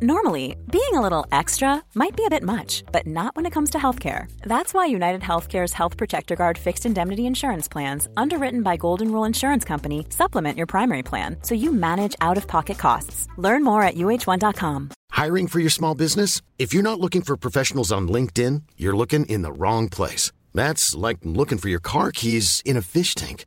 Normally, being a little extra might be a bit much, but not when it comes to healthcare. That's why United Healthcare's Health Protector Guard fixed indemnity insurance plans, underwritten by Golden Rule Insurance Company, supplement your primary plan so you manage out of pocket costs. Learn more at uh1.com. Hiring for your small business? If you're not looking for professionals on LinkedIn, you're looking in the wrong place. That's like looking for your car keys in a fish tank.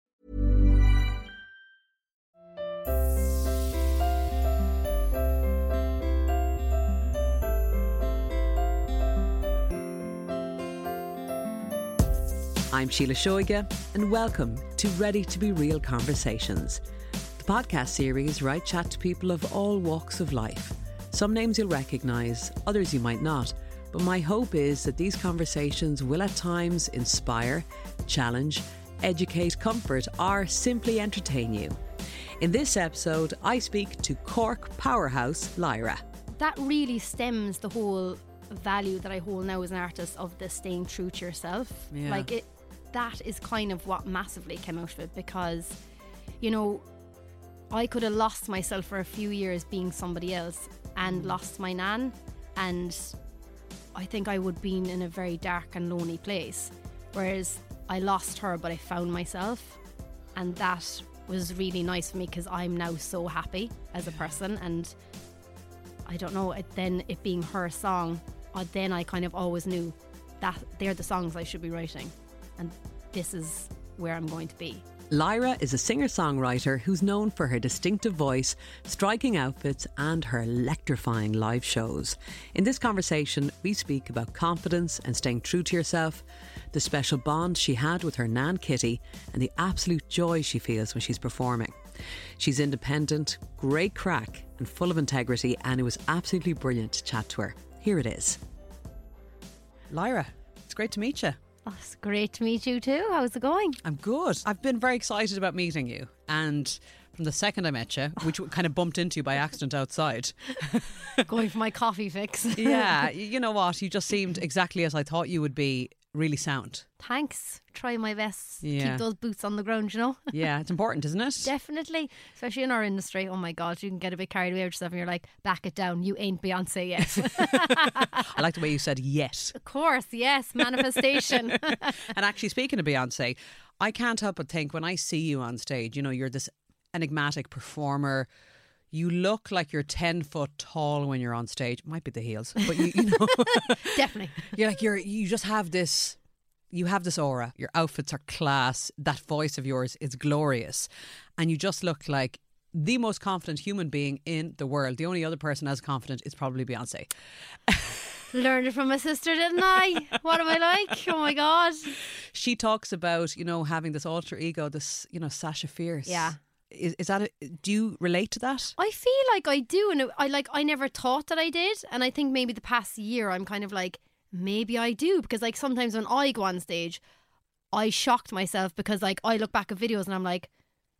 I'm Sheila Shoiga, and welcome to Ready to Be Real Conversations, the podcast series where I chat to people of all walks of life. Some names you'll recognise, others you might not, but my hope is that these conversations will at times inspire, challenge, educate, comfort, or simply entertain you. In this episode, I speak to Cork powerhouse Lyra. that really stems the whole value that I hold now as an artist of the staying true to yourself. Yeah. Like it that is kind of what massively came out of it because, you know, I could have lost myself for a few years being somebody else and lost my nan and I think I would have been in a very dark and lonely place. Whereas I lost her but I found myself and that was really nice for me because I'm now so happy as a person and I don't know. It, then it being her song, uh, then I kind of always knew that they're the songs I should be writing, and this is where I'm going to be. Lyra is a singer songwriter who's known for her distinctive voice, striking outfits, and her electrifying live shows. In this conversation, we speak about confidence and staying true to yourself, the special bond she had with her Nan Kitty, and the absolute joy she feels when she's performing. She's independent, great crack, and full of integrity, and it was absolutely brilliant to chat to her. Here it is. Lyra, it's great to meet you. Oh, it's great to meet you too. How's it going? I'm good. I've been very excited about meeting you. And from the second I met you, which kind of bumped into you by accident outside. going for my coffee fix. yeah, you know what? You just seemed exactly as I thought you would be really sound. Thanks. Try my best. Yeah. Keep those boots on the ground, you know? Yeah, it's important, isn't it? Definitely. Especially in our industry. Oh my God, you can get a bit carried away with yourself and you're like, back it down. You ain't Beyonce yet. I like the way you said yes. of course, yes. Manifestation. And actually, speaking of Beyonce, I can't help but think when I see you on stage, you know, you're this enigmatic performer. You look like you're 10 foot tall when you're on stage. Might be the heels, but you, you know. Definitely. you're like you're you just have this you have this aura your outfits are class that voice of yours is glorious and you just look like the most confident human being in the world the only other person as confident is probably beyonce Learned it from my sister, didn't I? What am I like? Oh my God. she talks about you know having this alter ego this you know sasha fierce Yeah. Is, is that a, do you relate to that? I feel like I do, and I like I never thought that I did, and I think maybe the past year I'm kind of like maybe I do because like sometimes when I go on stage, I shocked myself because like I look back at videos and I'm like,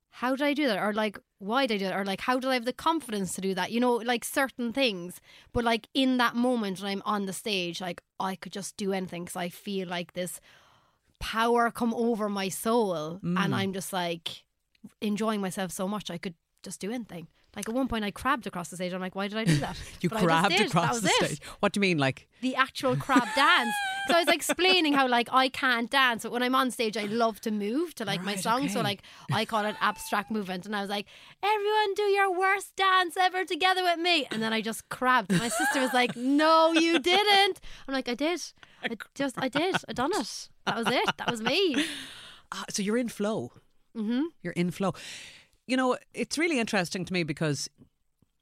how did I do that, or like why did I do that, or like how did I have the confidence to do that? You know, like certain things, but like in that moment when I'm on the stage, like I could just do anything because I feel like this power come over my soul, and mm. I'm just like enjoying myself so much I could just do anything. Like at one point, I crabbed across the stage. I'm like, why did I do that? you But crabbed across the it. stage what do you mean like The actual crab dance. So I was explaining how like I can't dance, but when I'm on stage, I love to move to like my Right, song. So like I call it abstract movement, and I was like, everyone do your worst dance ever together with me, and then I just crabbed. My sister was like, no, you didn't. I'm like, I did. I just I did. I done it. That was it. That was me. ah, so you're in flow Mm-hmm. You're in flow. You know, it's really interesting to me because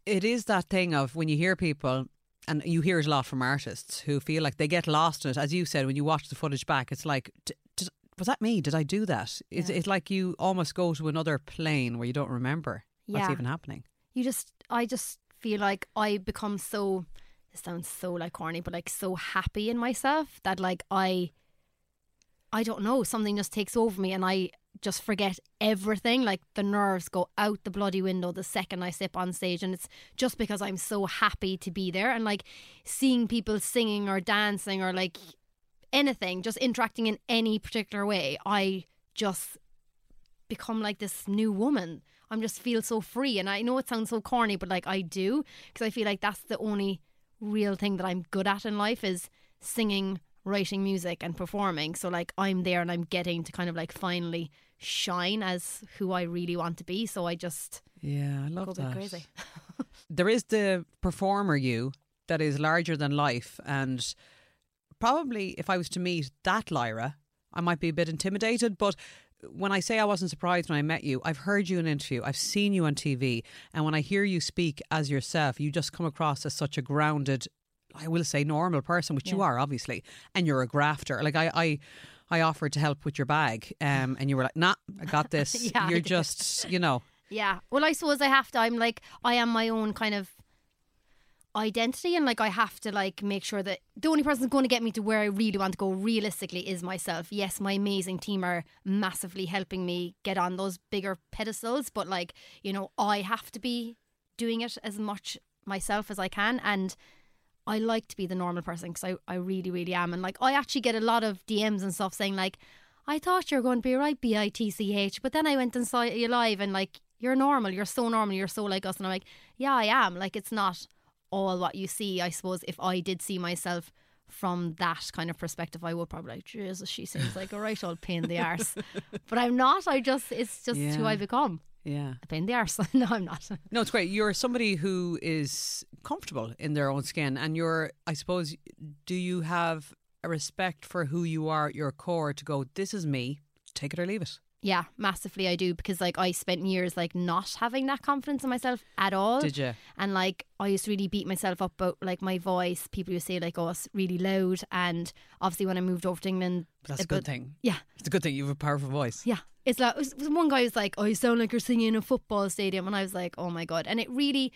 it is that thing of when you hear people and you hear it a lot from artists who feel like they get lost in it. As you said, when you watch the footage back, it's like, d- d- was that me? Did I do that? It's, Yeah. it's like you almost go to another plane where you don't remember what's even happening. you just I just feel like I become so this sounds so like corny, but like so happy in myself that like I I don't know, something just takes over me and I just forget everything. Like the nerves go out the bloody window the second I step on stage and it's just because I'm so happy to be there and like seeing people singing or dancing or like anything, just interacting in any particular way, I just become like this new woman. I'm just feel so free, and I know it sounds so corny, but like I do because I feel like that's the only real thing that I'm good at in life is singing, writing music, and performing. So like I'm there, and I'm getting to kind of like finally shine as who I really want to be. So I just Yeah, I go love bit that. crazy. there is the performer you that is larger than life and probably if I was to meet that Lyra, I might be a bit intimidated, but when I say I wasn't surprised when I met you, I've heard you in an interview, I've seen you on TV, and when I hear you speak as yourself, you just come across as such a grounded, I will say normal person, which you are obviously, and you're a grafter. Like I, I, I offered to help with your bag, um, and you were like, "Nah, I got this." Yeah, you're just, you know, Yeah. Well, I suppose I have to. I'm like, I am my own kind of identity, and like, I have to like make sure that the only person going to get me to where I really want to go realistically is myself. Yes, my amazing team are massively helping me get on those bigger pedestals, but like, you know, I have to be doing it as much myself as I can, and. I like to be the normal person because I, I really, really am. And like, I actually get a lot of DMs and stuff saying, like, I thought you were going to be right, B I T C H, but then I went and saw you live and like, you're normal, you're so normal, you're so like us. And I'm like, yeah, I am. Like, it's not all what you see. I suppose if I did see myself from that kind of perspective, I would probably like, Jesus, she seems like a right old pain in the arse. but I'm not. I just, it's just who Yeah. I become. Yeah. A pain in the arse. no, I'm not. No, it's great. You're somebody who is comfortable in their own skin, and you're. I suppose. Do you have a respect for who you are at your core to go? This is me. Take it or leave it. Yeah, massively I do because like I spent years like not having that confidence in myself at all. Did you? And like I used to really beat myself up about like my voice. People to say like, "Oh, it's really loud." And obviously, when I moved over to England, But that's a good thing. Yeah, It's a good thing you have a powerful voice. yeah. It's like one guy was like, "Oh, you sound like you're singing in a football stadium," and I was like, "Oh my god!" And it really,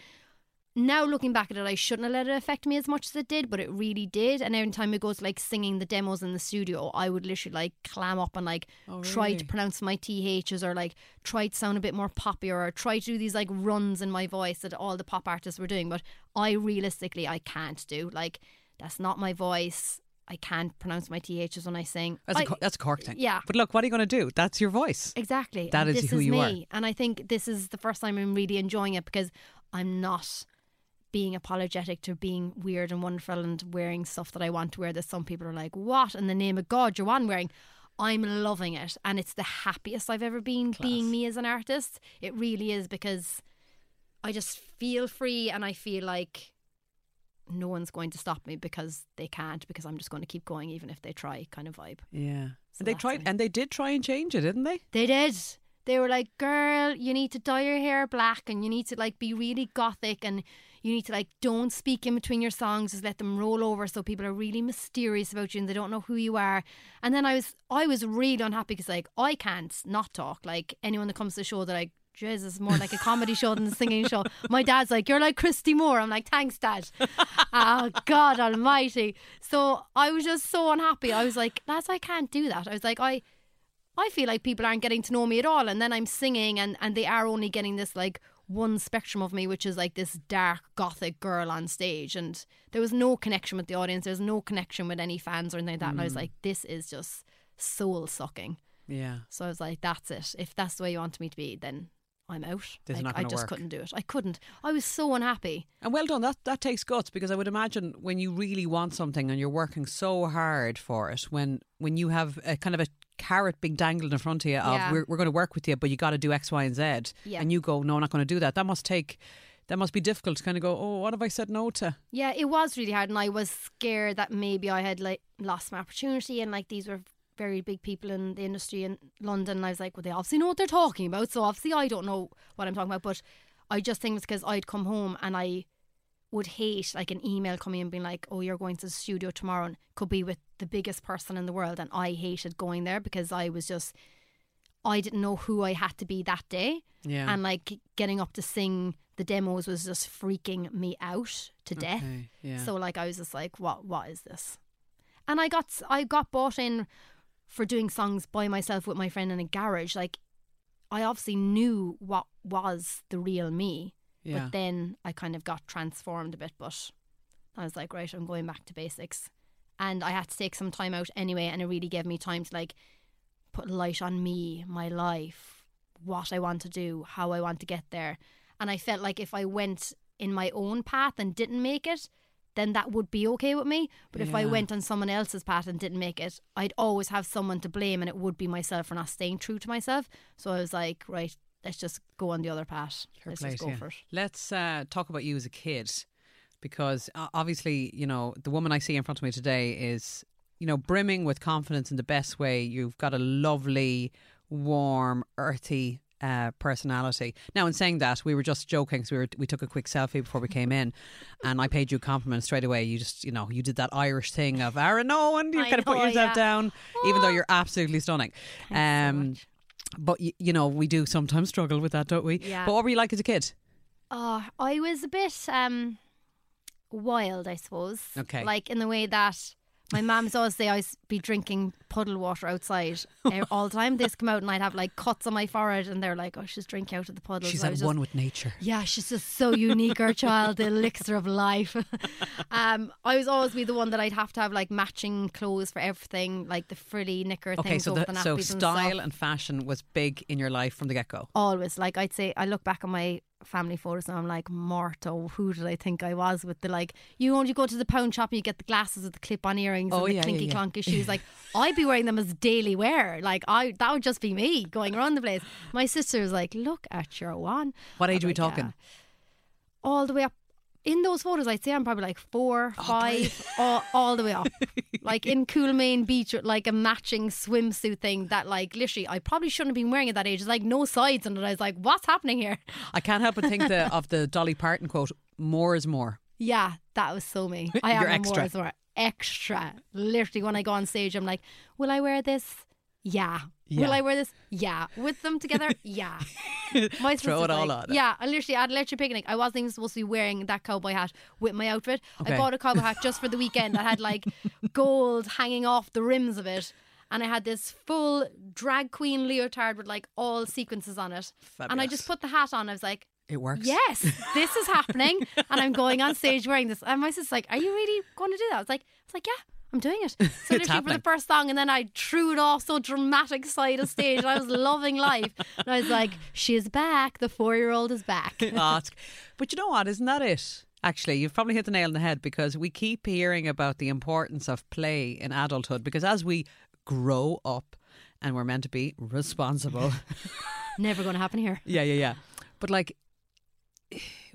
now looking back at it, I shouldn't have let it affect me as much as it did, but it really did. And every time it goes like singing the demos in the studio, I would literally like clam up and like Oh, try to pronounce my ths or like try to sound a bit more poppier or try to do these like runs in my voice that all the pop artists were doing. But I realistically, I can't do like that's not my voice. I can't pronounce my ths when I sing. That's a I- Cor- that's a Cork thing. yeah. But look, what are you going to do? That's your voice. Exactly. That is this who is you me. are. And I think this is the first time I'm really enjoying it because I'm not being apologetic to being weird and wonderful and wearing stuff that I want to wear that some people are like, What in the name of God you're on wearing? I'm loving it and it's the happiest I've ever been being me as an artist. It really is because I just feel free and I feel like no one's going to stop me because they can't because I'm just going to keep going even if they try kind of vibe. Yeah. So and they tried, it. and they did try and change it, didn't they? They did. They were like, "Girl, you need to dye your hair black, and you need to like be really gothic, and you need to like don't speak in between your songs. Just let them roll over, so people are really mysterious about you and they don't know who you are." And then I was, I was really unhappy because like I can't not talk. Like anyone that comes to the show, they're like, Jesus, more like a comedy show than a singing show. My dad's like, You're like Christy Moore. I'm like, Thanks, Dad. oh, God Almighty. So I was just so unhappy. I was like, Lads, I can't do that. I was like, I. I feel like people aren't getting to know me at all, and then I'm singing, and, and they are only getting this like one spectrum of me, which is like this dark gothic girl on stage, and there was no connection with the audience. There was no connection with any fans or anything like that. And I was mm. like, this is just soul sucking. Yeah. So I was like, that's it. If that's the way you want me to be, then I'm out. This is not I gonna just work. couldn't do it. I couldn't. I was so unhappy. And well done. That that takes guts because I would imagine when you really want something and you're working so hard for it, when when you have a kind of a carrot being dangled in front of you of Yeah. we're, we're going to work with you, but you got to do X, Y, and Z, Yeah. and you go, no, I'm not going to do that. That must take. That must be difficult to kind of go, oh, what have I said no to? Yeah, it was really hard, and I was scared that maybe I had like lost my opportunity, and like these were very big people in the industry in London. And I was like, well, they obviously know what they're talking about. So obviously, I don't know what I'm talking about. But I just think it's because I'd come home and I would hate like an email coming in being like, oh, you're going to the studio tomorrow and could be with the biggest person in the world. And I hated going there because I was just, I didn't know who I had to be that day. Yeah. And like getting up to sing the demos was just freaking me out to death. Okay, yeah. So like I was just like, what what is this? And I got I got bought in for doing songs by myself with my friend in a garage. Like I obviously knew what was the real me. Yeah. But then I kind of got transformed a bit, but I was like, right, I'm going back to basics. And I had to take some time out anyway, and it really gave me time to like put light on me, my life, what I want to do, how I want to get there. And I felt like if I went in my own path and didn't make it, then that would be okay with me. But if I went on someone else's path and didn't make it, I'd always have someone to blame, and it would be myself for not staying true to myself. So I was like, right, let's just go on the other path. Fair let's just go you. for it. Let's uh, talk about you as a kid, because uh, obviously, you know, the woman I see in front of me today is, you know, brimming with confidence in the best way. You've got a lovely, warm, earthy. Uh, personality. Now, in saying that, we were just joking. So we were, we took a quick selfie before we came in, and I paid you a compliment straight away. You just, you know, you did that Irish thing of Aaron Owen. You kind of put yourself yeah. down, even though you're absolutely stunning. Thanks um, much. but y- you know, we do sometimes struggle with that, don't we? Yeah. But what were you like as a kid? Oh, I was a bit um wild, I suppose. Okay. Like in the way that my mum's always say I'd be drinking puddle water outside eh, all the time. They'd come out and I'd have like cuts on my forehead, and they're like, "Oh, she's drinking out of the puddle." She's I at one just- with nature. Yeah, she's just so unique, our child, the elixir of life. um, I was always be the one that I'd have to have like matching clothes for everything, like the frilly knicker Okay, things so the, the so nappies and style and fashion was big in your life from the get go. always like I'd say I look back on my family photos and I'm like Marto who did I think I was with the like you only go to the pound shop and you get the glasses with the clip on earrings Oh, and the yeah, yeah, clinky yeah. clonky shoes like I'd be wearing them as daily wear like I that would just be me going around the place my sister was like look at your one What age are we like, talking? "Yeah." all the way up in those photos I'd say I'm probably like four Oh, five all, all the way up like in Coolmain Beach with like a matching swimsuit thing that like literally I probably shouldn't have been wearing at that age. It's like no sides on it. I was like, what's happening here? I can't help but think the, of the Dolly Parton quote: "More is more." Yeah, that was so me. I am extra. more is more extra. Literally, when I go on stage, I'm like, will I wear this? Yeah. Yeah. Will I wear this? Yeah. With them together? Yeah. My Throw it all like, on. Yeah, I literally at Electric Picnic, I wasn't even supposed to be wearing that cowboy hat with my outfit. Okay. I bought a cowboy hat just for the weekend that had like gold hanging off the rims of it. And I had this full drag queen leotard with like all sequences on it. And I just put the hat on. I was like, It works. Yes, this is happening, and I'm going on stage wearing this. And my sister's like, "Are you really going to do that?" I was like, "I was like, yeah, I'm doing it." So literally for the first song, and then I threw it off so dramatic side of stage, and I was loving life. And I was like, "She's back. The four year old is back." Ah, but you know what? Isn't that it? Actually, you've probably hit the nail on the head because we keep hearing about the importance of play in adulthood. Because as we grow up, and we're meant to be responsible. Never going to happen here. Yeah, yeah, yeah. But like,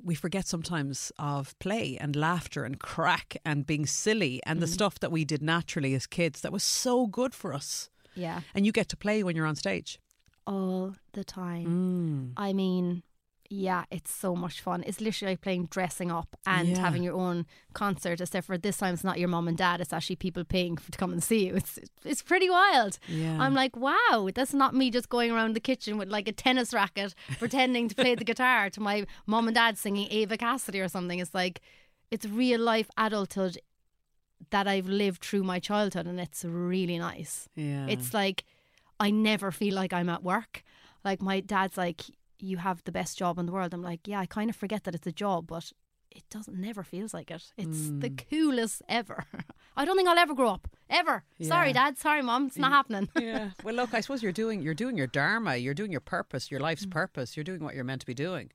we forget sometimes of play and laughter and crack and being silly and the stuff that we did naturally as kids that was so good for us. Yeah, And you get to play when you're on stage. all the time. Mm. I mean, yeah, it's so much fun. It's literally like playing dressing up and Yeah. having your own concert, except for this time it's not your mom and dad, it's actually people paying for, to come and see you. It's it's pretty wild. Yeah. I'm like, wow, that's not me just going around the kitchen with like a tennis racket pretending to play the guitar to my mom and dad singing Eva Cassidy or something. It's like it's real life adulthood that I've lived through my childhood and it's really nice. Yeah. It's like I never feel like I'm at work. Like my dad's like, "You have the best job in the world." I'm like, "Yeah, I kind of forget that it's a job, but it doesn't never feels like it. It's the Mm. coolest ever. I don't think I'll ever grow up ever. Sorry, dad. Sorry, mom. It's not happening. yeah. Well, look, I suppose you're doing you're doing your dharma. You're doing your purpose, your life's purpose. You're doing what you're meant to be doing.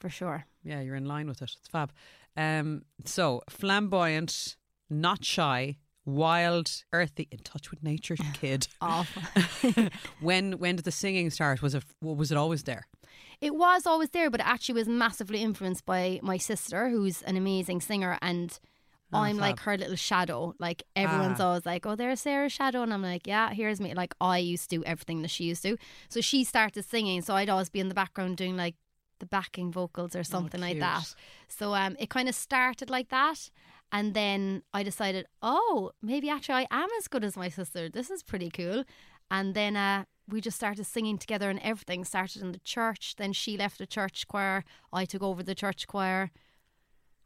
For sure. Yeah, you're in line with it. It's fab. Um, so flamboyant, not shy, wild, earthy, in touch with nature, kid. When when did the singing start? Was it was it always there? It was always there, but it actually was massively influenced by my sister, who's an amazing singer. And Oh, I'm like her little shadow. Like everyone's Ah. always like, "Oh, there's Sarah's shadow," and I'm like, "Yeah, here's me." Like I used to do everything that she used to. So she started singing, so I'd always be in the background doing like the backing vocals or something like that. So um, it kind of started like that, and then I decided, oh, maybe actually I am as good as my sister. This is pretty cool. And then uh, we just started singing together, and everything started in the church. Then she left the church choir. I took over the church choir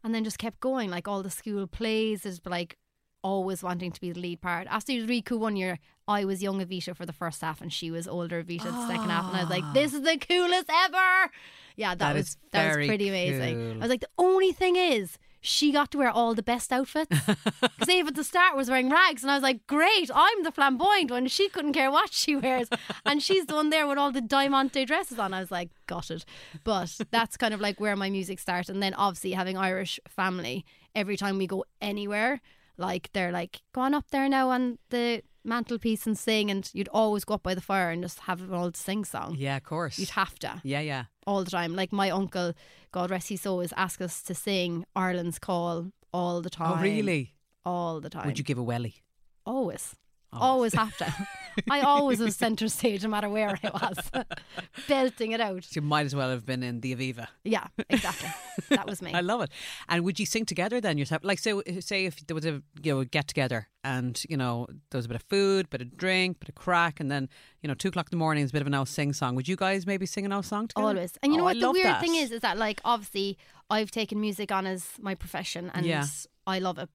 and then just kept going. Like all the school plays is like always wanting to be the lead part. After it was really cool one year, I was young Evita for the first half and she was older Evita the second half, and I was like, "This is the coolest ever!" Yeah, that, That was that was pretty amazing. I was like, the only thing is. She got to wear all the best outfits. Because at the start was wearing rags, and I was like, "Great, I'm the flamboyant one." She couldn't care what she wears, and she's the one there with all the diamante dresses on. I was like, "Got it." But that's kind of like where my music started, and then obviously having Irish family. Every time we go anywhere, like they're like, "Go on up there now on the mantelpiece and sing," and you'd always go up by the fire and just have an old sing song. Yeah, of course. You'd have to yeah, yeah. all the time. Like my uncle, God rest his soul, is ask us to sing Ireland's Call all the time. Oh, really? All the time. Would you give a welly? Always. Always have to. I always was centre stage no matter where I was. Belting it out. You might as well have been in the Aviva. Yeah, exactly. That was me. I love it. And would you sing together then yourself? Like, say, say if there was a you know get together and you know there was a bit of food, bit of drink, bit of crack, and then you know two o'clock in the morning is a bit of an now sing song. Would you guys maybe sing an now song together? Always. And you know Oh, I what the weird that. thing is is that like obviously I've taken music on as my profession and Yeah. I love it.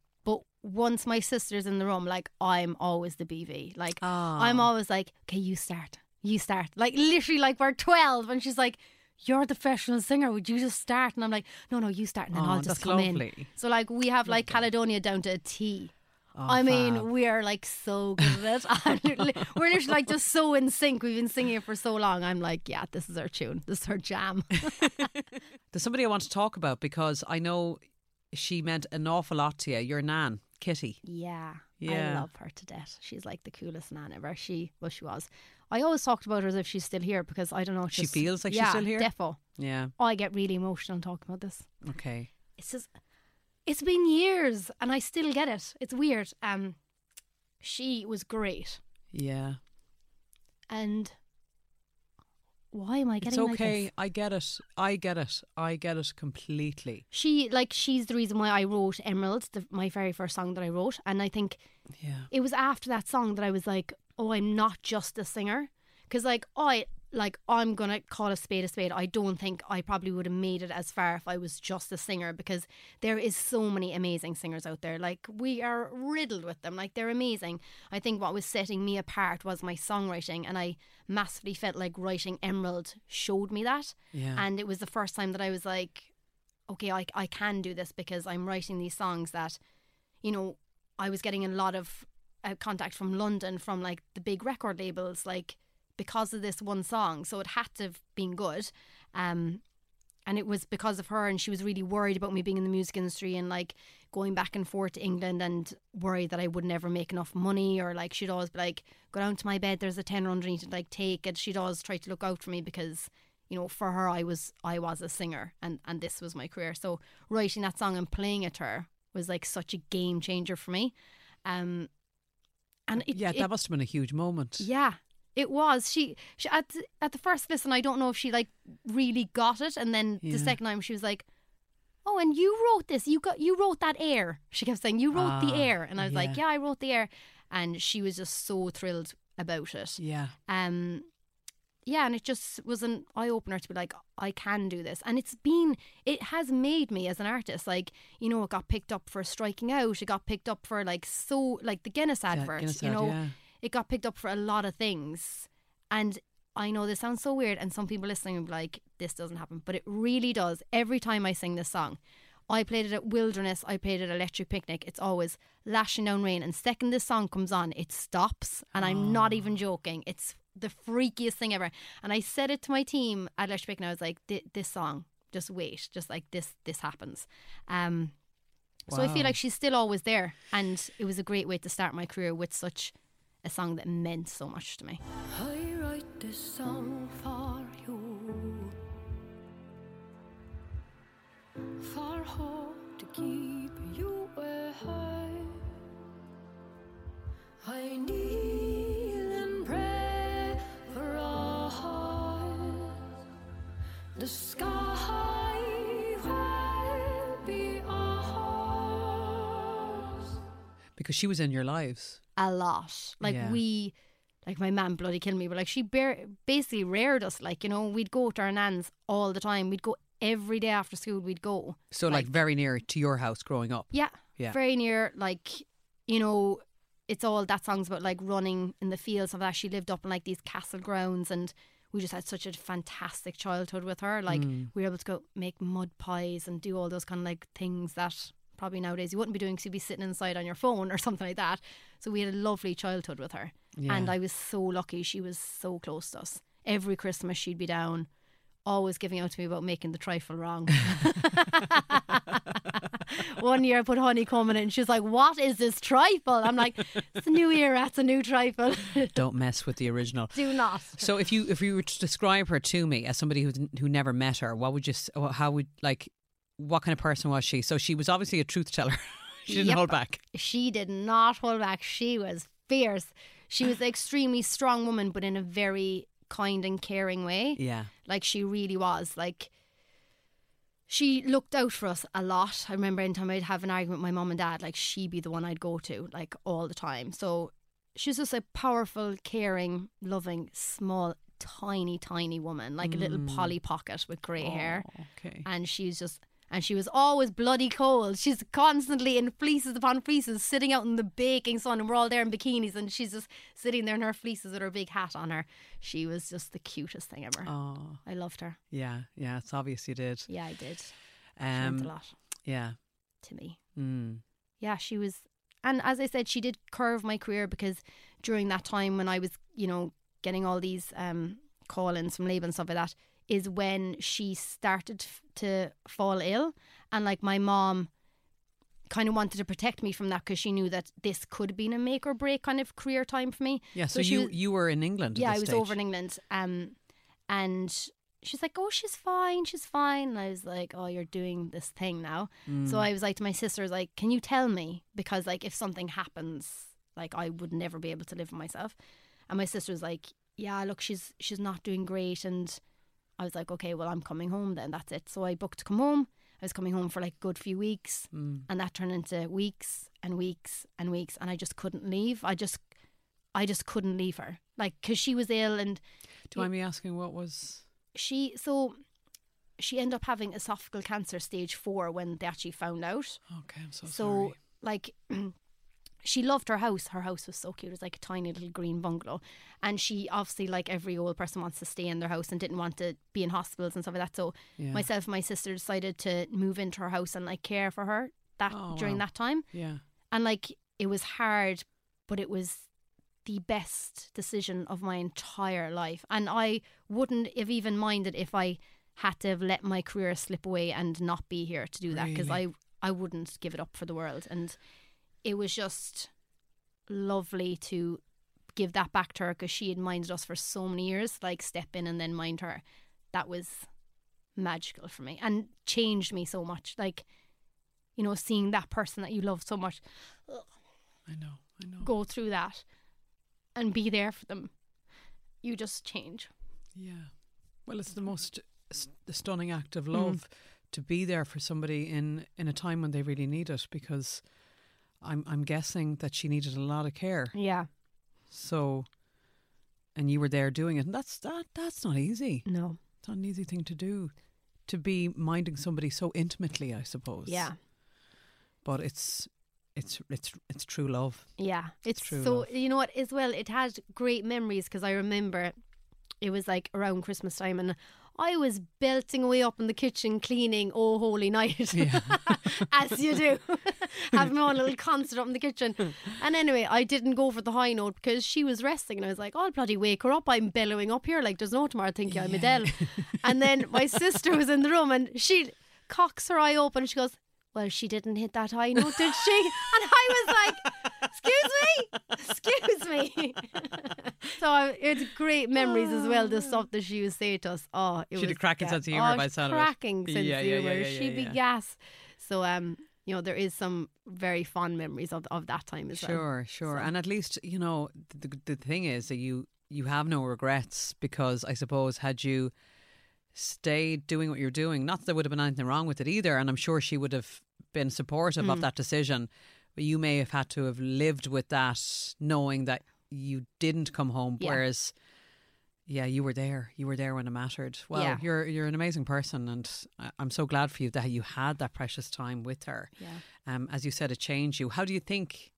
Once my sister's in the room, like I'm always the BV. Like Ah. I'm always like, okay, you start. You start. Like literally like we're 12 and she's like, you're the professional singer. Would you just start? And I'm like, no, no, you start and then Oh, I'll just come in. So like we have like Caledonia down to a T. Oh, I mean, fab. we are like so good at it. We're literally like just so in sync. We've been singing it for so long. I'm like, yeah, this is our tune. This is our jam. There's somebody I want to talk about because I know she meant an awful lot to you. Your nan, Kitty. Yeah, Yeah. I love her to death. She's like the coolest nan ever. She, well, she was. I always talked about her as if she's still here because I don't know. She just- feels like she's still here? Defo. Yeah. I get really emotional talking about this. Okay. It's just, it's been years and I still get it. It's weird. Um, she was great, Yeah. and why am I getting like It's okay. this? I get it. I get it. I get it completely. She like she's the reason why I wrote Emeralds, the, my very first song that I wrote, and I think Yeah. it was after that song that I was like, oh, I'm not just a singer. Because, like, I, like, I'm to call a spade a spade. I don't think I probably would have made it as far if I was just a singer because there is so many amazing singers out there. Like, we are riddled with them. Like, they're amazing. I think what was setting me apart was my songwriting. And I massively felt like writing Emerald showed me that. Yeah. And it was the first time that I was like, okay, I, I can do this because I'm writing these songs that, you know, I was getting a lot of uh, contact from London from like the big record labels, like because of this one song. So it had to have been good. Um, and it was because of her, and she was really worried about me being in the music industry and like going back and forth to England and worried that I would never make enough money, or like she'd always be like, "Go down to my bed, there's a tenner underneath it, like take it." She'd always try to look out for me because you know, for her, I was I was a singer, and and this was my career. So writing that song and playing it to her was like such a game changer for me. Um, and it, yeah, it- that must have been a huge moment. yeah, it was. She, she at the- at the first listen, I don't know if she like really got it, and then Yeah. the second time she was like, "Oh, and you wrote this? You got you wrote that air?" She kept saying, "You wrote the Ah, air," and I was like, yeah. "Yeah, I wrote the air," and she was just so thrilled about it. Yeah. Um, yeah, and it just was an eye opener to be like, I can do this, and it's been, it has made me as an artist. Like, you know, it got picked up for striking out. It got picked up for like so, like the Guinness advert. Guinness you ad, know, yeah. It got picked up for a lot of things, and I know this sounds so weird, and some people listening will be like, this doesn't happen, but it really does. Every time I sing this song. I played it at Wilderness, I played it at Electric Picnic. It's always lashing down rain. And second this song comes on, it stops. And I'm not even joking. It's the freakiest thing ever. And I said it to my team at Electric Picnic. I was like, this song, just wait. Just like this, this happens. Um, So I feel like she's still always there. And it was a great way to start my career with such a song that meant so much to me. I write this song for you. For hope to keep you. I kneel and pray for. The sky will be ours. Because she was in your lives a lot. Like Yeah. we, like my mum bloody killed me, but like she bare, basically reared us. Like you know, we'd go to our nan's all the time. We'd go every day after school. We'd go. So, like, very near to your house growing up. Yeah, Yeah. very near. Like you know, it's all that song's about like running in the fields of that. She lived up in like these castle grounds and. We just had such a fantastic childhood with her. Like Mm. we were able to go make mud pies and do all those kind of like things that probably nowadays you wouldn't be doing because you'd be sitting inside on your phone or something like that. So we had a lovely childhood with her. And I was so lucky. She was so close to us. Every Christmas she'd be down, always giving out to me about making the trifle wrong. One year I put honeycomb in it and she was like, What is this trifle? I'm like, It's a new era, it's a new trifle. Don't mess with the original. Do not. So, if you if you were to describe her to me as somebody who who never met her, what would you how would like what kind of person was she? So she was obviously a truth teller. she didn't Yep. hold back. She did not hold back. She was fierce. She was an extremely strong woman, but in a very kind and caring way. Yeah. Like she really was. Like she looked out for us a lot. I remember anytime I'd have an argument with my mom and dad, like she'd be the one I'd go to, like all the time. So she was just a powerful, caring, loving, small, tiny, tiny woman, like a little mm. Polly Pocket with grey hair. Oh, okay. And she's just and she was always bloody cold. She's constantly in fleeces upon fleeces, sitting out in the baking sun, and we're all there in bikinis, and she's just sitting there in her fleeces with her big hat on her. She was just the cutest thing ever. Oh, I loved her. yeah, yeah. It's obvious you did. Yeah, I did. She meant a Um, lot yeah. to me. Mm. Yeah, she was. And as I said, she did curve my career because during that time when I was, you know, getting all these um, call ins from label and stuff like that, is when she started to fall ill. And like my mom kind of wanted to protect me from that because she knew that this could have been a make or break kind of career time for me. Yeah. So, she you was- you were in England. at yeah, I was stage. over in England. Um, and she's like, "Oh, she's fine, she's fine." And I was like, "Oh, you're doing this thing now." Mm. So I was like to my sisters, "Like, can you tell me? Because like, if something happens, like, I would never be able to live with myself." And my sister was like, "Yeah, look, she's she's not doing great." And I was like, "Okay, well, I'm coming home then. That's it." So I booked to come home. I was coming home for like a good few weeks, Mm. and that turned into weeks and weeks and weeks, and I just couldn't leave. I just, I just couldn't leave her, like, because she was ill and Do you mind me asking what was? she so she ended up having esophageal cancer stage four when they actually found out. Okay, I'm so, So, sorry. like she loved her house. Her house was so cute. It was like a tiny little green bungalow. And she obviously like every old person wants to stay in their house and didn't want to be in hospitals and stuff like that. So Yeah. myself and my sister decided to move into her house and like care for her that Oh, during wow. that time. Yeah. And like it was hard, but it was the best decision of my entire life. And I wouldn't have even minded if I had to have let my career slip away and not be here to do that because I I wouldn't give it up for the world. And it was just lovely to give that back to her because she had minded us for so many years. Like step in and then mind her. That was magical for me and changed me so much. Like you know, seeing that person that you love so much I know. I know. go through that and be there for them, you just change. Yeah. Well, it's the most s- the stunning act Mm. of love to be there for somebody in in a time when they really need it because I'm I'm guessing that she needed a lot of care. Yeah. So and you were there doing it and that's that that's not easy. No. It's not an easy thing to do. To be minding somebody so intimately, I suppose. Yeah. But it's it's it's it's true love. Yeah. It's true so, love. you know what, as well, it had great memories because I remember it was like around Christmas time and I was belting away up in the kitchen cleaning Oh Holy Night. Yeah. As you do. Having my own little concert up in the kitchen. And anyway, I didn't go for the high note because she was resting and I was like, I'll bloody wake her up. I'm bellowing up here like there's no tomorrow thinking I'm Adele. and then my sister was in the room and she cocks her eye open and she goes, Well, she didn't hit that high note, did she? And I was like, Excuse me? Excuse me. so I, it's great memories as well, the stuff that she would say to us. Oh, it She had a was cracking gas. sense of humour oh, by the sound of it. cracking sense Yeah, of yeah, yeah, humour. yeah, She'd be gas. So um, you know, there is some very fond memories of of that time as well. Sure, sure. So- And at least, you know, the, the thing is that you you have no regrets because I suppose had you stayed doing what you're doing, not that there would have been anything wrong with it either, and I'm sure she would have been supportive Mm. of that decision, but you may have had to have lived with that, knowing that you didn't come home, Yeah. whereas. Yeah, you were there. You were there when it mattered. Well, Yeah. you're you're an amazing person, and I'm so glad for you that you had that precious time with her. Yeah. Um, as you said, it changed you. How do you think?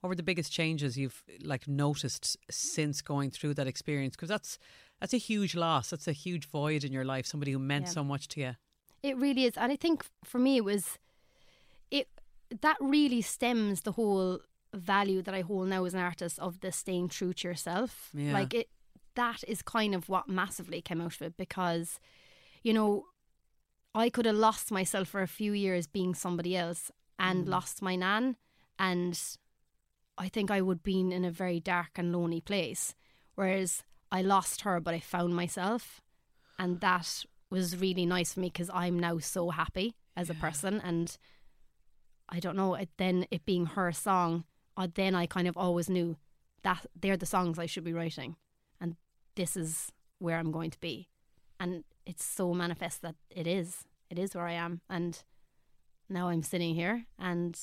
What were the biggest changes you've like noticed since going through that experience? Because that's that's a huge loss. That's a huge void in your life. Somebody who meant Yeah. so much to you. It really is, and I think for me it was, it that really stems the whole value that I hold now as an artist of the staying true to yourself. Yeah. Like it, that is kind of what massively came out of it because, you know, I could have lost myself for a few years being somebody else and lost my nan, and I think I would have been in a very dark and lonely place. Whereas I lost her, but I found myself, and that was really nice for me because I'm now so happy as a person, and I don't know. It, then it being her song, uh, then I kind of always knew that they're the songs I should be writing, this is where I'm going to be, and it's so manifest that it is. It is where I am, and now I'm sitting here, and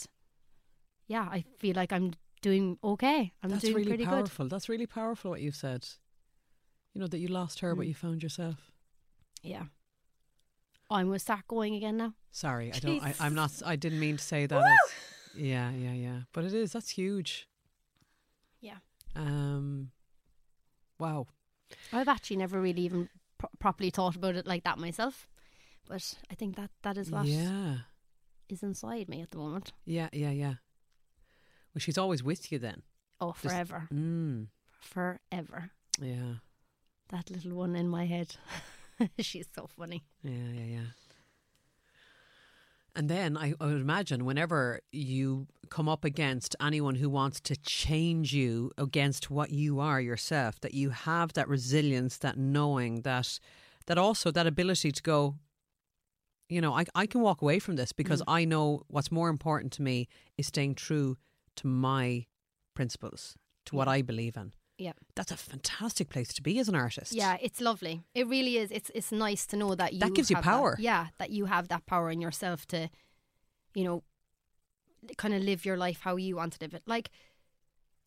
yeah, I feel like I'm doing okay. I'm that's doing really pretty good. powerful. That's really powerful. What you've said. You know that you lost her, but Mm. you found yourself. Yeah. Oh, I'm gonna start going again now. Sorry, I don't. I, I'm not. I didn't mean to say that. as- yeah, yeah, yeah. But it is. That's huge. Yeah. Um. Wow. I've actually never really even pro- properly thought about it like that myself, but I think that that is what is Yeah. is inside me at the moment. Yeah. Yeah. Yeah. Well, she's always with you then. Oh, Just- forever, Mm. forever. Yeah. That little one in my head. She's so funny. Yeah, yeah, yeah. And then I, I would imagine whenever you come up against anyone who wants to change you against what you are yourself, that you have that resilience, that knowing that that also that ability to go, you know, I I can walk away from this because mm-hmm. I know what's more important to me is staying true to my principles, to what I believe in. Yeah. That's a fantastic place to be as an artist. Yeah, it's lovely. It really is. It's it's nice to know that you That gives you have power. yeah, that you have that power in yourself to, you know, kind of live your life how you want to live it. Like,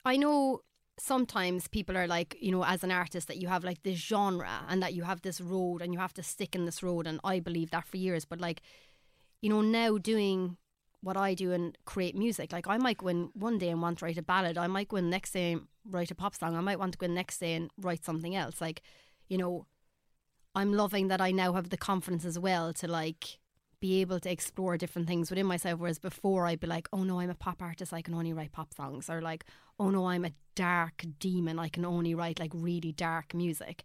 I know sometimes people are like, you know, as an artist, that you have like this genre and that you have this road and you have to stick in this road. And I believe that for years. But like, you know, now doing what I do and create music, like I might go in one day and want to write a ballad. I might go in the next day and write a pop song. I might want to go in the next day and write something else. Like, you know, I'm loving that I now have the confidence as well to like be able to explore different things within myself. Whereas before I'd be like, oh no, I'm a pop artist, I can only write pop songs. Or like, oh no, I'm a dark demon, I can only write like really dark music.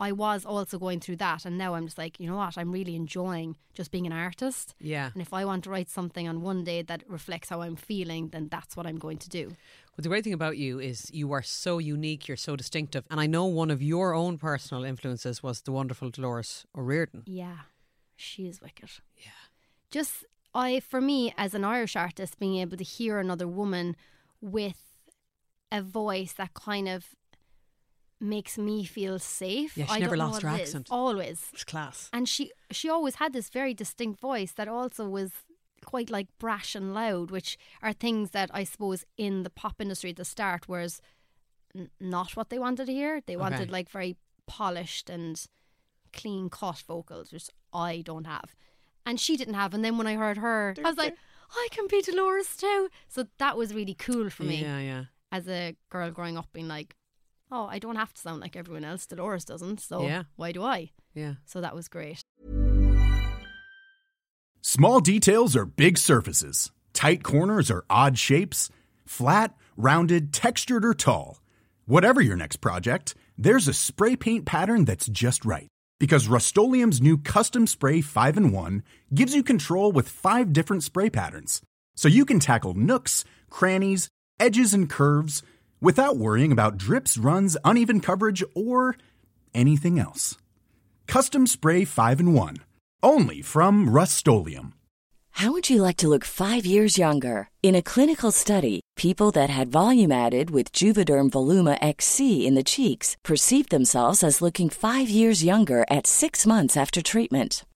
I was also going through that. And now I'm just like, you know what? I'm really enjoying just being an artist. Yeah. And if I want to write something on one day that reflects how I'm feeling, then that's what I'm going to do. Well, the great thing about you is you are so unique, you're so distinctive. And I know one of your own personal influences was the wonderful Dolores O'Riordan. Yeah, she is wicked. Yeah. Just I, for me, as an Irish artist, being able to hear another woman with a voice that kind of makes me feel safe. Yeah, she I never don't know lost what her it is. accent. Always, It's class. and she she always had this very distinct voice that also was quite like brash and loud, which are things that I suppose in the pop industry at the start was n- not what they wanted to hear. They wanted Okay. like very polished and clean cut vocals, which I don't have. And she didn't have. And then when I heard her, I was like, I can be Dolores too. So that was really cool for me Yeah, yeah. as a girl growing up, being like, oh, I don't have to sound like everyone else. Dolores doesn't. So Yeah. why do I? Yeah. So that was great. Small details are big surfaces. Tight corners are odd shapes. Flat, rounded, textured, or tall. Whatever your next project, there's a spray paint pattern that's just right. Because Rust new Custom Spray 5 in 1 gives you control with five different spray patterns. So you can tackle nooks, crannies, edges, and curves without worrying about drips, runs, uneven coverage, or anything else. Custom Spray 5 in 1. Only from Rust How would you like to look five years younger? In a clinical study, people that had volume added with Juvederm Voluma XC in the cheeks perceived themselves as looking five years younger at six months after treatment.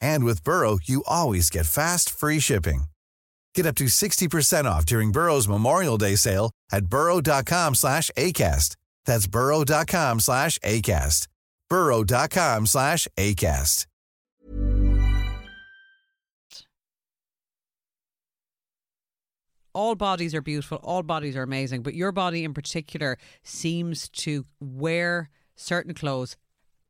And with Burrow, you always get fast, free shipping. Get up to 60% off during Burrow's Memorial Day sale at burrow.com slash ACAST. That's burrow.com slash ACAST. burrow.com slash ACAST. all bodies are beautiful, all bodies are amazing, but your body in particular seems to wear certain clothes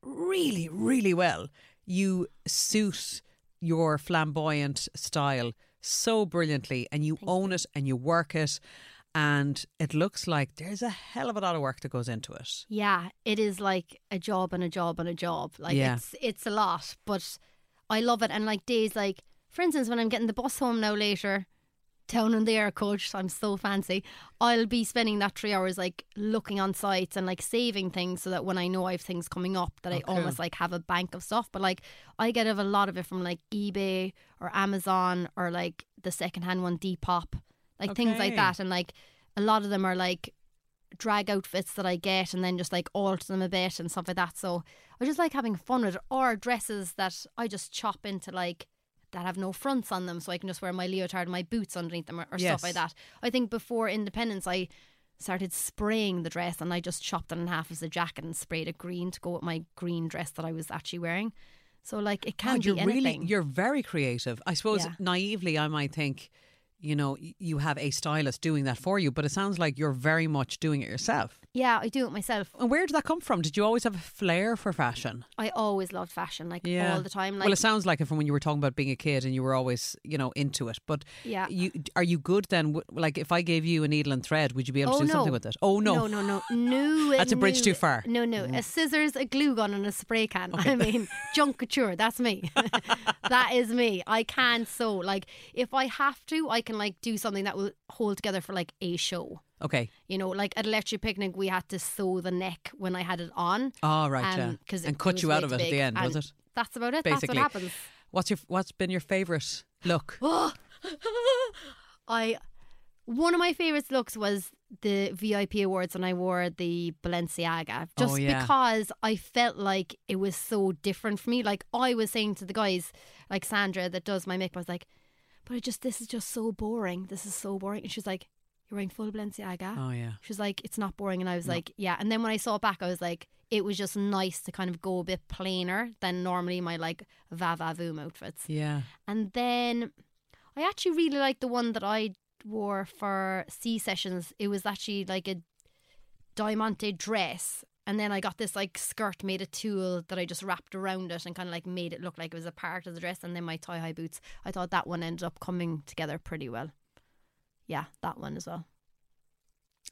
really, really well. You suit your flamboyant style so brilliantly and you own it and you work it and it looks like there's a hell of a lot of work that goes into it. Yeah, it is like a job and a job and a job. Like Yeah. it's it's a lot, but I love it. And like days like, for instance, when I'm getting the bus home now later, down on the air coach, I'm so fancy. I'll be spending that three hours like looking on sites and like saving things so that when I know I have things coming up, that I Oh, almost like have a bank of stuff. But like I get a lot of it from like eBay or Amazon or like the secondhand one Depop, like things like that. And like a lot of them are like drag outfits that I get and then just like alter them a bit and stuff like that. So I just like having fun with it. Or dresses that I just chop into like that have no fronts on them so I can just wear my leotard and my boots underneath them or, or Yes. stuff like that. I think before Indiependence I started spraying the dress and I just chopped it in half as a jacket and sprayed it green to go with my green dress that I was actually wearing. So like it can God, be you're anything. really you're very creative. I suppose Yeah. naively I might think, you know, you have a stylist doing that for you, but it sounds like you're very much doing it yourself. Yeah, I do it myself. And where did that come from? Did you always have a flair for fashion? I always loved fashion, like all the time. Like well, it sounds like it from when you were talking about being a kid and you were always, you know, into it. But Yeah. you are you good then? Like, if I gave you a needle and thread, would you be able oh, to do no. something with it? Oh no, No, no, no. No. That's a bridge no. too far. No, no. Mm. A scissors, a glue gun, and a spray can. I mean, junk couture. That's me. that is me. I can sew. Like, if I have to, I can like do something that will hold together for like a show. Okay. You know, like at Electric Picnic, we had to sew the neck when I had it on. Oh right, yeah. um, 'cause and cut you out of it at the end, was it? That's about it. Basically. That's what happens. What's your What's been your favourite look? I one of my favorite looks was the VIP awards when I wore the Balenciaga just Oh, yeah. because I felt like it was so different for me like I was saying to the guys like Sandra that does my makeup I was like but I just this is just so boring this is so boring and she's like you're wearing full Balenciaga Oh yeah. she was like it's not boring and I was like yeah and then when I saw it back I was like it was just nice to kind of go a bit plainer than normally my like Vavavoom outfits Yeah. and then I actually really liked the one that I wore for Sea Sessions. It was actually like a diamante dress. And then I got this like skirt made of tulle that I just wrapped around it and kind of like made it look like it was a part of the dress. And then my tie high boots. I thought that one ended up coming together pretty well. Yeah, that one as well.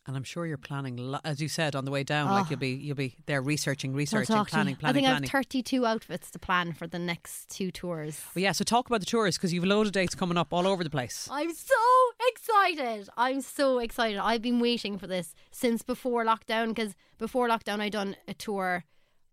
And I'm sure you're planning, lo- as you said on the way down, like Oh. you'll be you'll be there researching, researching, me. planning, I planning, I planning. have 32 outfits to plan for the next two tours. Well, yeah, so talk about the tours because you've a load of dates coming up all over the place. I'm so excited. I'm so excited. I've been waiting for this since before lockdown because before lockdown I'd done a tour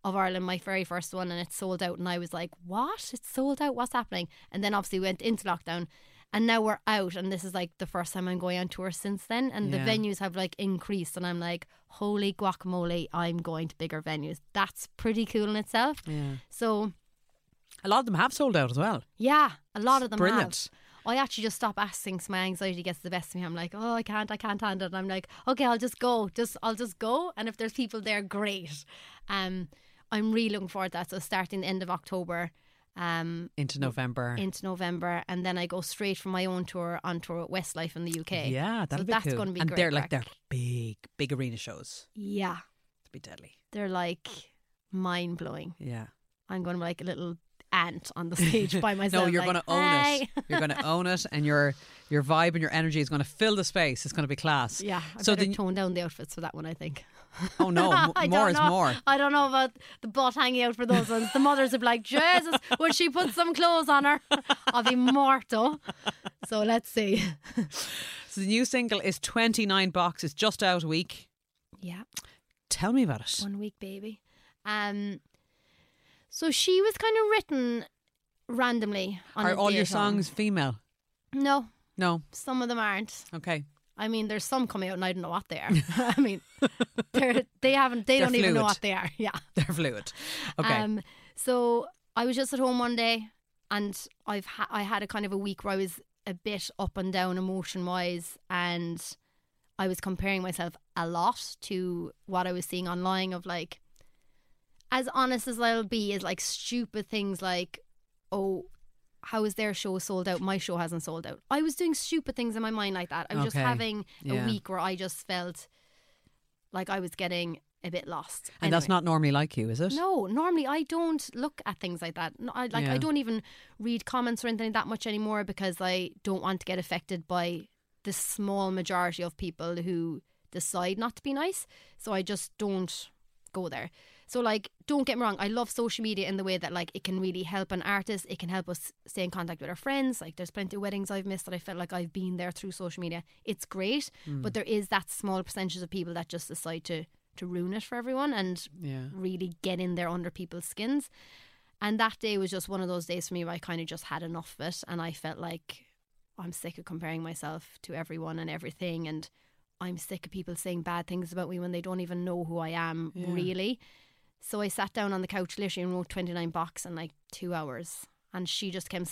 of Ireland, my very first one, and it sold out. And I was like, "What? It's sold out? What's happening?" And then obviously we went into lockdown, and now we're out, and this is like the first time I'm going on tour since then. And Yeah. the venues have like increased, and I'm like, "Holy guacamole! I'm going to bigger venues. That's pretty cool in itself." Yeah. So A lot of them have sold out as well. Yeah, a lot of them Brilliant. have. I actually just stop asking so my anxiety gets the best of me. I'm like, oh, I can't, I can't handle it. And I'm like, okay, I'll just go. Just I'll just go. And if there's people there, great. Um, I'm really looking forward to that. So starting the end of October, um, Into November. into November, and then I go straight from my own tour on tour with Westlife in the UK. yeah, that'll so be that's cool. going to be and great. they're like they're big, big arena shows. yeah, To be deadly. they're like mind blowing. Yeah. I'm going to be like a little ant on the stage by myself. No, you're like, going to own "Hey." it. You're going to own it, and your your vibe and your energy is going to fill the space. It's going to be class. Yeah, I So better the tone down the outfits for that one. I think. Oh no, m- I more is know. more. I don't know about the butt hanging out for those ones. The mothers be like, Jesus, would she put some clothes on her? I'll be mortal. So let's see. So the new single is 29 boxes, just out a week. Yeah, Tell me about it. one week, baby. Um, so she was kind of written randomly. On Are all your songs female? No, No. some of them aren't. Okay. I mean, there's some coming out and I don't know what they are. I mean, they're they haven't they They're don't even know what they are. Yeah. They're fluid. Okay. Um, so I was just at home one day, and I've ha- I had a kind of a week where I was a bit up and down emotion wise, and I was comparing myself a lot to what I was seeing online of like, as honest as I'll be, is like stupid things like, oh. How is their show sold out? My show hasn't sold out. I was doing stupid things in my mind like that. I was just Okay. having Yeah. a week where I just felt like I was getting a bit lost. and that's not normally like you, is it? No, normally I don't look at things like that. No, I like Yeah. I don't even read comments or anything that much anymore because I don't want to get affected by the small majority of people who decide not to be nice. So I just don't go there. So like don't get me wrong, I love social media in the way that like it can really help an artist, it can help us stay in contact with our friends. Like there's plenty of weddings I've missed that I felt like I've been there through social media. It's great, mm. but there is that small percentage of people that just decide to to ruin it for everyone and Yeah. really get in there under people's skins. And that day was just one of those days for me where I kind of just had enough of it. And I felt like I'm sick of comparing myself to everyone and everything. And I'm sick of people saying bad things about me when they don't even know who I am, Yeah. really. So I sat down on the couch literally and wrote 29 box in like two hours. And she just came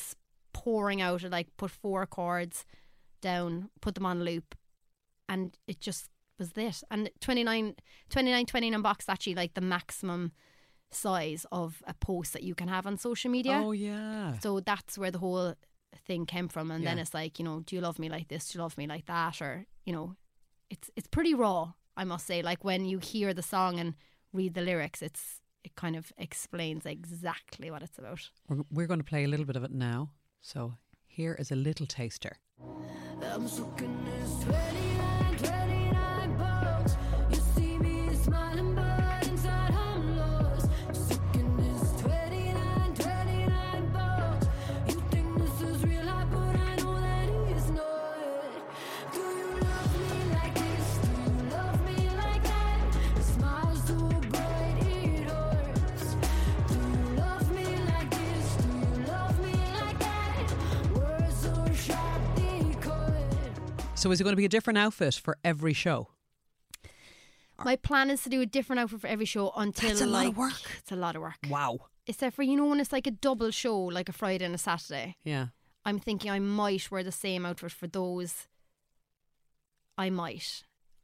pouring out and like put four chords down, put them on loop. And it just was this. And 29, 29, 29 box actually like the maximum size of a post that you can have on social media. Oh yeah. So that's where the whole thing came from. And then it's like, you know, do you love me like this? Do you love me like that? Or, you know, it's it's pretty raw, I must say. Like when you hear the song and read the lyrics, it's it kind of explains exactly what it's about. We're, we're going to play a little bit of it now. So here is a little taster. So is it going to be a different outfit for every show? My plan is to do a different outfit for every show until That's a lot of work. it's a lot of work. Wow. Except for you know when it's like a double show, like a Friday and a Saturday. Yeah. I'm thinking I might wear the same outfit for those. I might,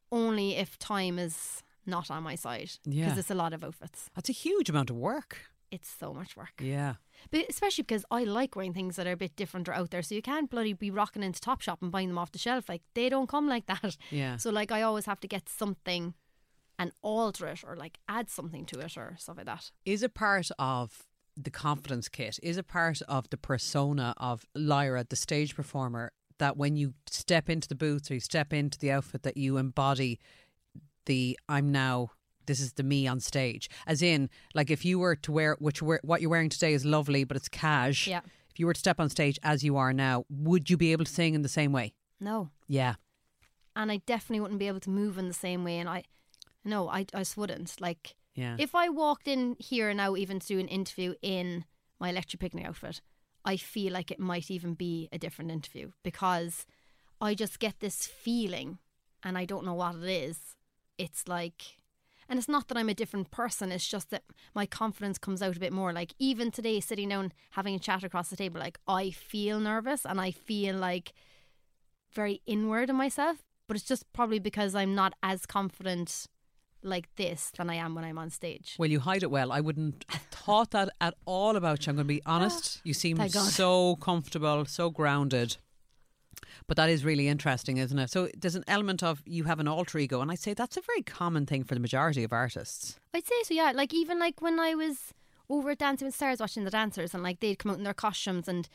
only if time is not on my side. Yeah. because it's a lot of outfits. That's a huge amount of work. It's so much work. Yeah. But especially because I like wearing things that are a bit different or out there. So you can't bloody be rocking into Topshop and buying them off the shelf. Like they don't come like that. Yeah. So like I always have to get something and alter it or like add something to it or stuff like that. Is a part of the confidence kit? Is a part of the persona of Lyra, the stage performer, that when you step into the booth or you step into the outfit that you embody the I'm now this is the me on stage. As in, like if you were to wear which were, what you're wearing today is lovely, but it's cash. Yeah. If you were to step on stage as you are now, would you be able to sing in the same way? No. Yeah. And I definitely wouldn't be able to move in the same way. And I, no, I, I just wouldn't. Like, Yeah. if I walked in here now, even to do an interview in my electric picnic outfit, I feel like it might even be a different interview because I just get this feeling and I don't know what it is. It's like, And it's not that I'm a different person, it's just that my confidence comes out a bit more. Like, even today, sitting down having a chat across the table, like, I feel nervous and I feel like very inward in myself, but it's just probably because I'm not as confident like this than I am when I'm on stage. Well, you hide it well. I wouldn't have thought that at all about you. I'm going to be honest. Ah, you seem so comfortable, so grounded. But that is really interesting, isn't it? So there's an element of you have an alter ego, and I'd say that's a very common thing for the majority of artists. I'd say so, yeah. Like even like when I was over at Dancing with Stars watching the dancers and like they'd come out in their costumes and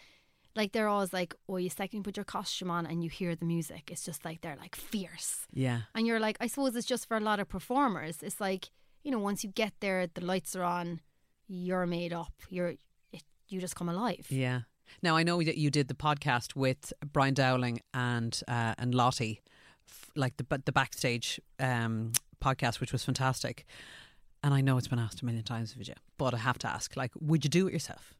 like they're always like, Oh, you second put your costume on and you hear the music. It's just like they're like fierce. Yeah. And you're like, I suppose it's just for a lot of performers. It's like, you know, once you get there, the lights are on, you're made up. You're it, you just come alive. Yeah. Now I know that you did the podcast with Brian Dowling and uh, and Lottie, like the but the backstage um, podcast, which was fantastic. And I know it's been asked a million times of you, but I have to ask: like, would you do it yourself?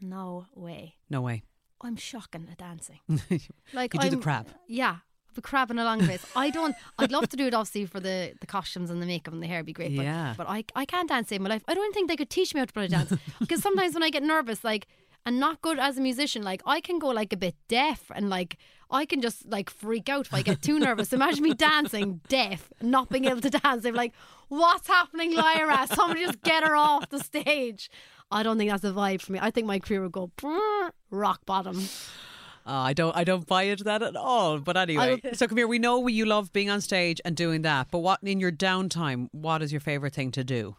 No way. No way. I'm shocking at dancing. Like You do I'm- crab. Yeah. The crab and a long face. I don't. I'd love to do it obviously for the, the costumes and the makeup and the hair. Would be great. But, Yeah. But I I can't dance in my life. I don't think they could teach me how to play dance because sometimes when I get nervous, like and not good as a musician, like I can go like a bit deaf and like I can just like freak out if I get too nervous. Imagine me dancing deaf, not being able to dance. They're like, "What's happening, Lyra? Somebody just get her off the stage." I don't think that's a vibe for me. I think my career would go rock bottom. Uh, I don't. I don't buy into that at all. But anyway, so come here. We know you love being on stage and doing that. But what in your downtime? What is your favorite thing to do?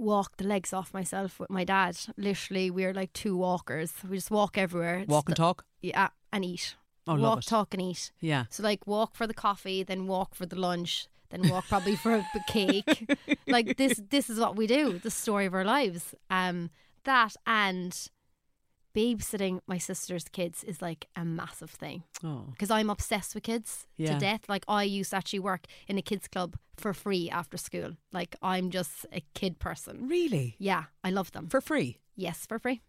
Walk the legs off myself with my dad. Literally, we're like two walkers. We just walk everywhere. It's Walk and the- talk. Yeah, and eat. Oh, love walk, talk, and eat. Yeah. So like walk for the coffee, then walk for the lunch, then walk probably for a cake. like this, this is what we do. The story of our lives. Um, that and babysitting my sister's kids is like a massive thing Oh. because I'm obsessed with kids Yeah. to death. Like I used to actually work in a kids club for free after school. Like I'm just a kid person. Really? Yeah, I love them. For free? yes, for free.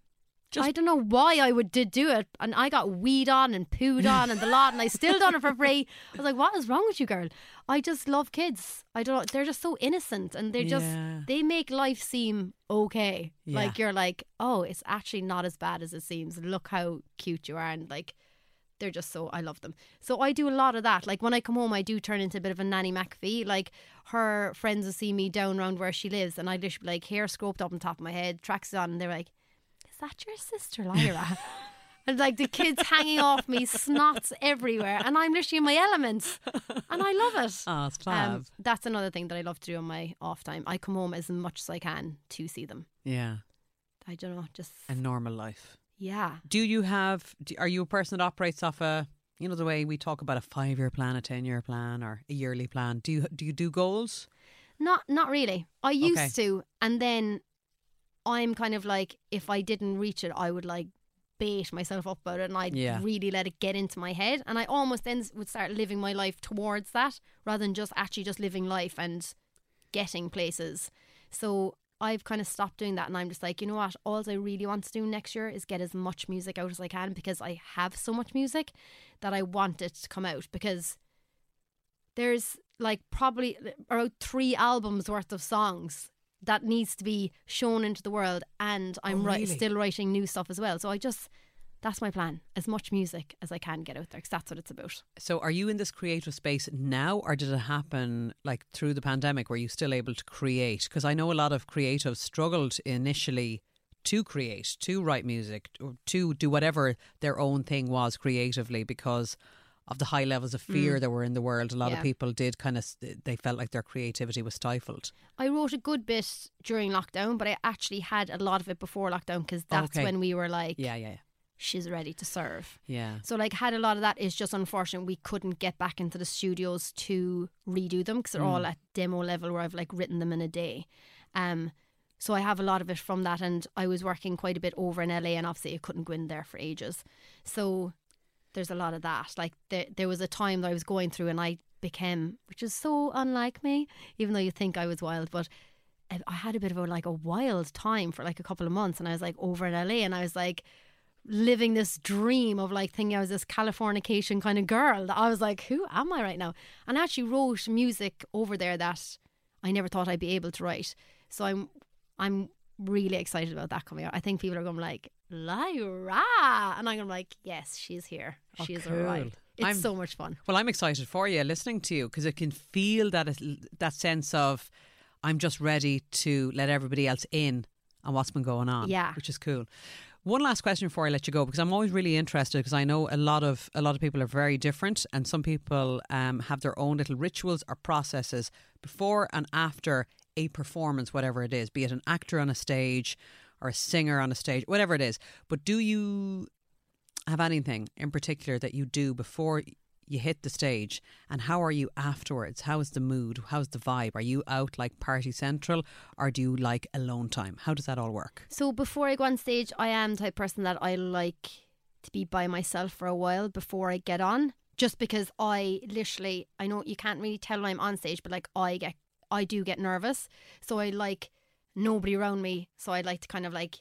Just- I don't know why I would did do it, and I got weed on and pooed on and the lot, and I still done it for free. I was like, "What is wrong with you, girl?" I just love kids. I don't. know. They're just so innocent, and they're just Yeah. they make life seem okay. Yeah. Like you're like, "Oh, it's actually not as bad as it seems. Look how cute you are," and like they're just so I love them. So I do a lot of that. Like when I come home, I do turn into a bit of a nanny McPhee. Like her friends will see me down around where she lives, and I just be like hair scoped up on top of my head, tracks on, and they're like, "Is that your sister, Lyra?" and like the kids hanging off me, snots everywhere, and I'm literally in my element, and I love it. Ah, it's Um, fab. that's another thing that I love to do on my off time. I come home as much as I can to see them. yeah. I don't know, just A normal life. yeah. Do you have? Are you a person that operates off a? You know the way we talk about a five-year plan, a ten-year plan, or a yearly plan. Do you do you do goals? Not not really. I used Okay. to, and then I'm kind of like, if I didn't reach it, I would like bait myself up about it, and I'd Yeah. really let it get into my head, and I almost then would start living my life towards that rather than just actually just living life and getting places. So I've kind of stopped doing that, and I'm just like, you know what? All I really want to do next year is get as much music out as I can because I have so much music that I want it to come out because there's like probably about three albums worth of songs that needs to be shown into the world and I'm Oh, really? still writing new stuff as well so I just that's my plan as much music as I can get out there because that's what it's about So, are you in this creative space now, or did it happen like through the pandemic? Were you still able to create? Because I know a lot of creatives struggled initially to create, to write music, to do whatever their own thing was creatively because of the high levels of fear that were in the world. A lot of people did kind of, they felt like their creativity was stifled. I wrote a good bit during lockdown but I actually had a lot of it before lockdown because that's Okay. when we were like Yeah, yeah, she's ready to serve yeah. So like had a lot of that is just unfortunate we couldn't get back into the studios to redo them because they're all at demo level where I've like written them in a day. Um so I have a lot of it from that and I was working quite a bit over in LA and obviously I couldn't go in there for ages. So there's a lot of that. Like there there was a time that I was going through and I became which is so unlike me, even though you think I was wild, but I had a bit of a like a wild time for like a couple of months and I was like over in LA and I was like living this dream of like thinking I was this Californication kind of girl that I was like, who am I right now? And I actually wrote music over there that I never thought I'd be able to write. So I'm I'm really excited about that coming out. I think people are going to be like Lyra, and I'm going to be like, yes, she's here. Oh, she's cool. arrived. It's I'm- so much fun. Well, I'm excited for you listening to you because I can feel that that sense of I'm just ready to let everybody else in on what's been going on. Yeah. which is cool. One last question before I let you go because I'm always really interested because I know a lot of a lot of people are very different and some people um, have their own little rituals or processes before and after a performance, whatever it is, be it an actor on a stage or a singer on a stage, whatever it is. But do you have anything in particular that you do before you hit the stage and how are you afterwards how is the mood how's the vibe are you out like party central or do you like alone time how does that all work So before I go on stage, I am type person that I like to be by myself for a while before I get on. Just because I literally, I know you can't really tell when I'm on stage, but like I get, I do get nervous. So I like nobody around me. So I'd like to kind of like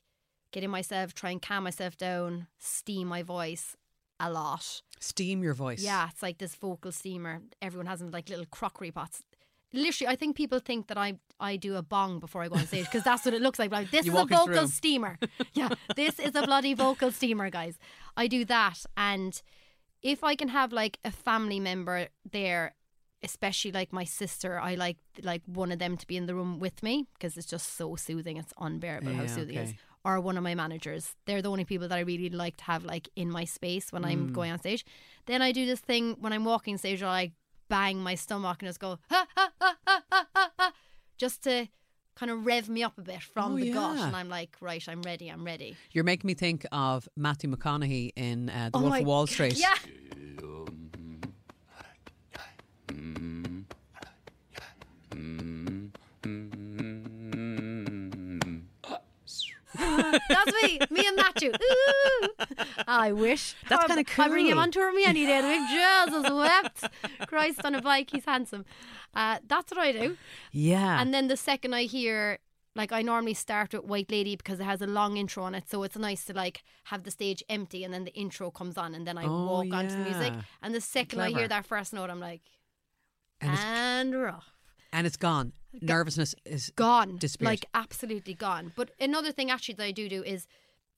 get in myself, try and calm myself down, steam my voice a lot. steam your voice Yeah, it's like this vocal steamer. Everyone has them like little crockery pots. Literally, I think people think that I I do a bong before I go on stage because that's what it looks like. Like this You is a walk into the vocal room. steamer. Yeah, this is a bloody vocal steamer, guys. I do that, and if I can have like a family member there, especially like my sister, I like like one of them to be in the room with me because it's just so soothing. It's unbearable how Yeah, soothing it is okay. or one of my managers. They're the only people that I really like to have like in my space when Mm. I'm going on stage. Then I do this thing when I'm walking stage where I bang my stomach and just go ha ha ha ha ha ha, ha just to kind of rev me up a bit from Oh, the gut yeah. and I'm like, right, I'm ready, I'm ready. you're making me think of matthew mcconaughey in uh, the wolf Oh my of wall street Yeah. That's me, me and Matthew. Ooh. I wish. That's Oh, kinda cool. I bring him on tour with me any day. Big Jesus wept. Christ on a bike, he's handsome. Uh, that's what I do. yeah And then the second I hear, like, I normally start with White Lady because it has a long intro on it. So it's nice to, like, have the stage empty and then the intro comes on and then I Oh, walk onto the music. And the second I hear that first note, I'm like, and and we're off. And it's gone nervousness is Gone. disappeared. Like, absolutely gone. But another thing, actually, that I do do is,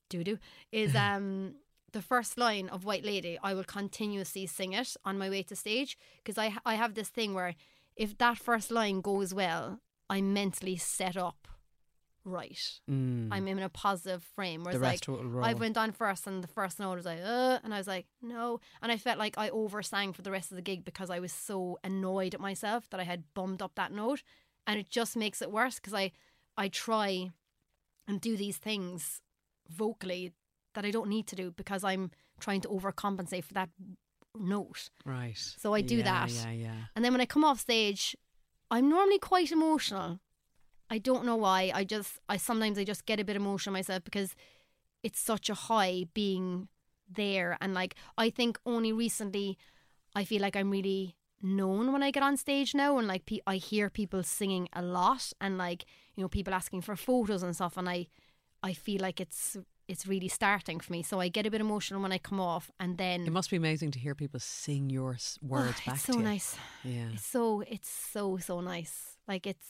do do, is, um, the first line of White Lady, I will continuously sing it on my way to stage because I I have this thing where if that first line goes well, I'm mentally set up right. Mm. I'm in a positive frame. Whereas like. I went on first and the first note was like, uh, and I was like, no. And I felt like I oversang for the rest of the gig because I was so annoyed at myself that I had bummed up that note. And it just makes it worse because I I try and do these things vocally that I don't need to do because I'm trying to overcompensate for that note. right So I do Yeah, that. yeah yeah And then when I come off stage, I'm normally quite emotional. I don't know why. I just I sometimes I just get a bit emotional myself because it's such a high being there and like I think only recently I feel like I'm really known when I get on stage now and like pe- I hear people singing a lot and like you know people asking for photos and stuff and I I feel like it's it's really starting for me so I get a bit emotional when I come off and then it must be amazing to hear people sing your words Oh, back it's so to you. nice yeah it's so it's so so nice. Like it's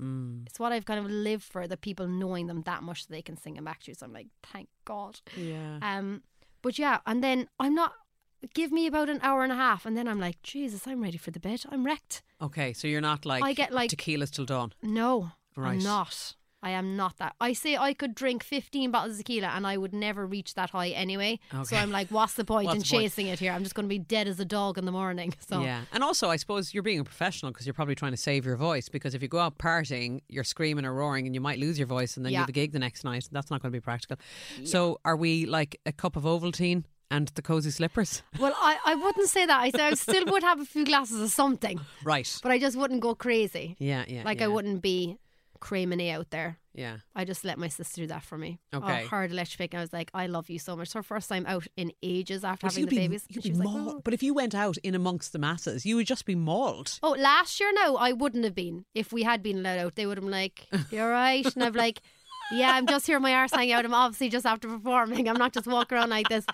mm. it's what I've kind of lived for. The people knowing them that much that they can sing them back to you. So I'm like, thank God. yeah Um, but yeah, and then I'm not. Give me about an hour and a half, and then I'm like, Jesus, I'm ready for the bed. I'm wrecked. okay so you're not like I get, like- tequila's till dawn No, Right. I'm not. I am not that. I say I could drink 15 bottles of tequila and I would never reach that high anyway. So I'm like, what's the point What's in the point? chasing it here? I'm just going to be dead as a dog in the morning. So Yeah, and also I suppose you're being a professional because you're probably trying to save your voice. Because if you go out partying, you're screaming or roaring, and you might lose your voice, and then you Yeah. have a gig the next night. That's not going to be practical. So, are we like a cup of Ovaltine and the cozy slippers? Well, I, I wouldn't say that. I say I still would have a few glasses of something, Right. but I just wouldn't go crazy. Yeah, yeah. like yeah, I wouldn't be creaming out there. Yeah. I just let my sister do that for me. Oh, okay. Oh, her electric. I was like, I love you so much. It's her first time out in ages after But having the be- babies. you'd she be was like, mauled- "Oh." But if you went out in amongst the masses, you would just be mauled. Oh, last year, no, I wouldn't have been. If we had been let out, they would have been like, "You're right," and I've like, Yeah, I'm just here, my arse hanging out. I'm obviously just after performing. I'm not just walking around like this.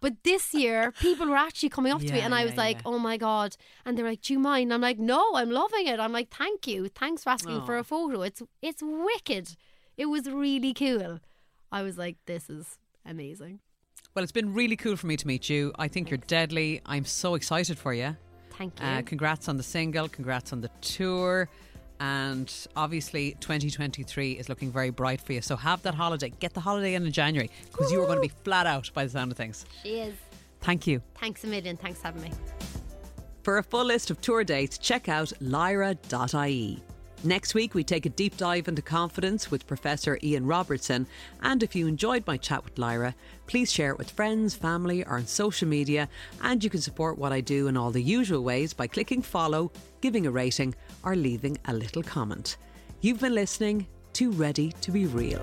But this year, people were actually coming up to me, and I yeah, was like, yeah. "Oh my god!" And they're like, "Do you mind?" I'm like, "No, I'm loving it." I'm like, "Thank you, thanks for asking for a photo. It's it's wicked. It was really cool." I was like, "This is amazing." Well, it's been really cool for me to meet you. I think you're deadly. I'm so excited for you. Thank you. Uh, congrats on the single, congrats on the tour. And obviously, 2023 is looking very bright for you. So have that holiday. Get the holiday in in January because you are going to be flat out by the sound of things. she is. Thank you. Thanks a million. Thanks for having me. For a full list of tour dates, check out lyra.ie. Next week, we take a deep dive into confidence with Professor Ian Robertson. And if you enjoyed my chat with Lyra, please share it with friends, family, or on social media. And you can support what I do in all the usual ways by clicking follow, giving a rating, or leaving a little comment. You've been listening to Ready to Be Real.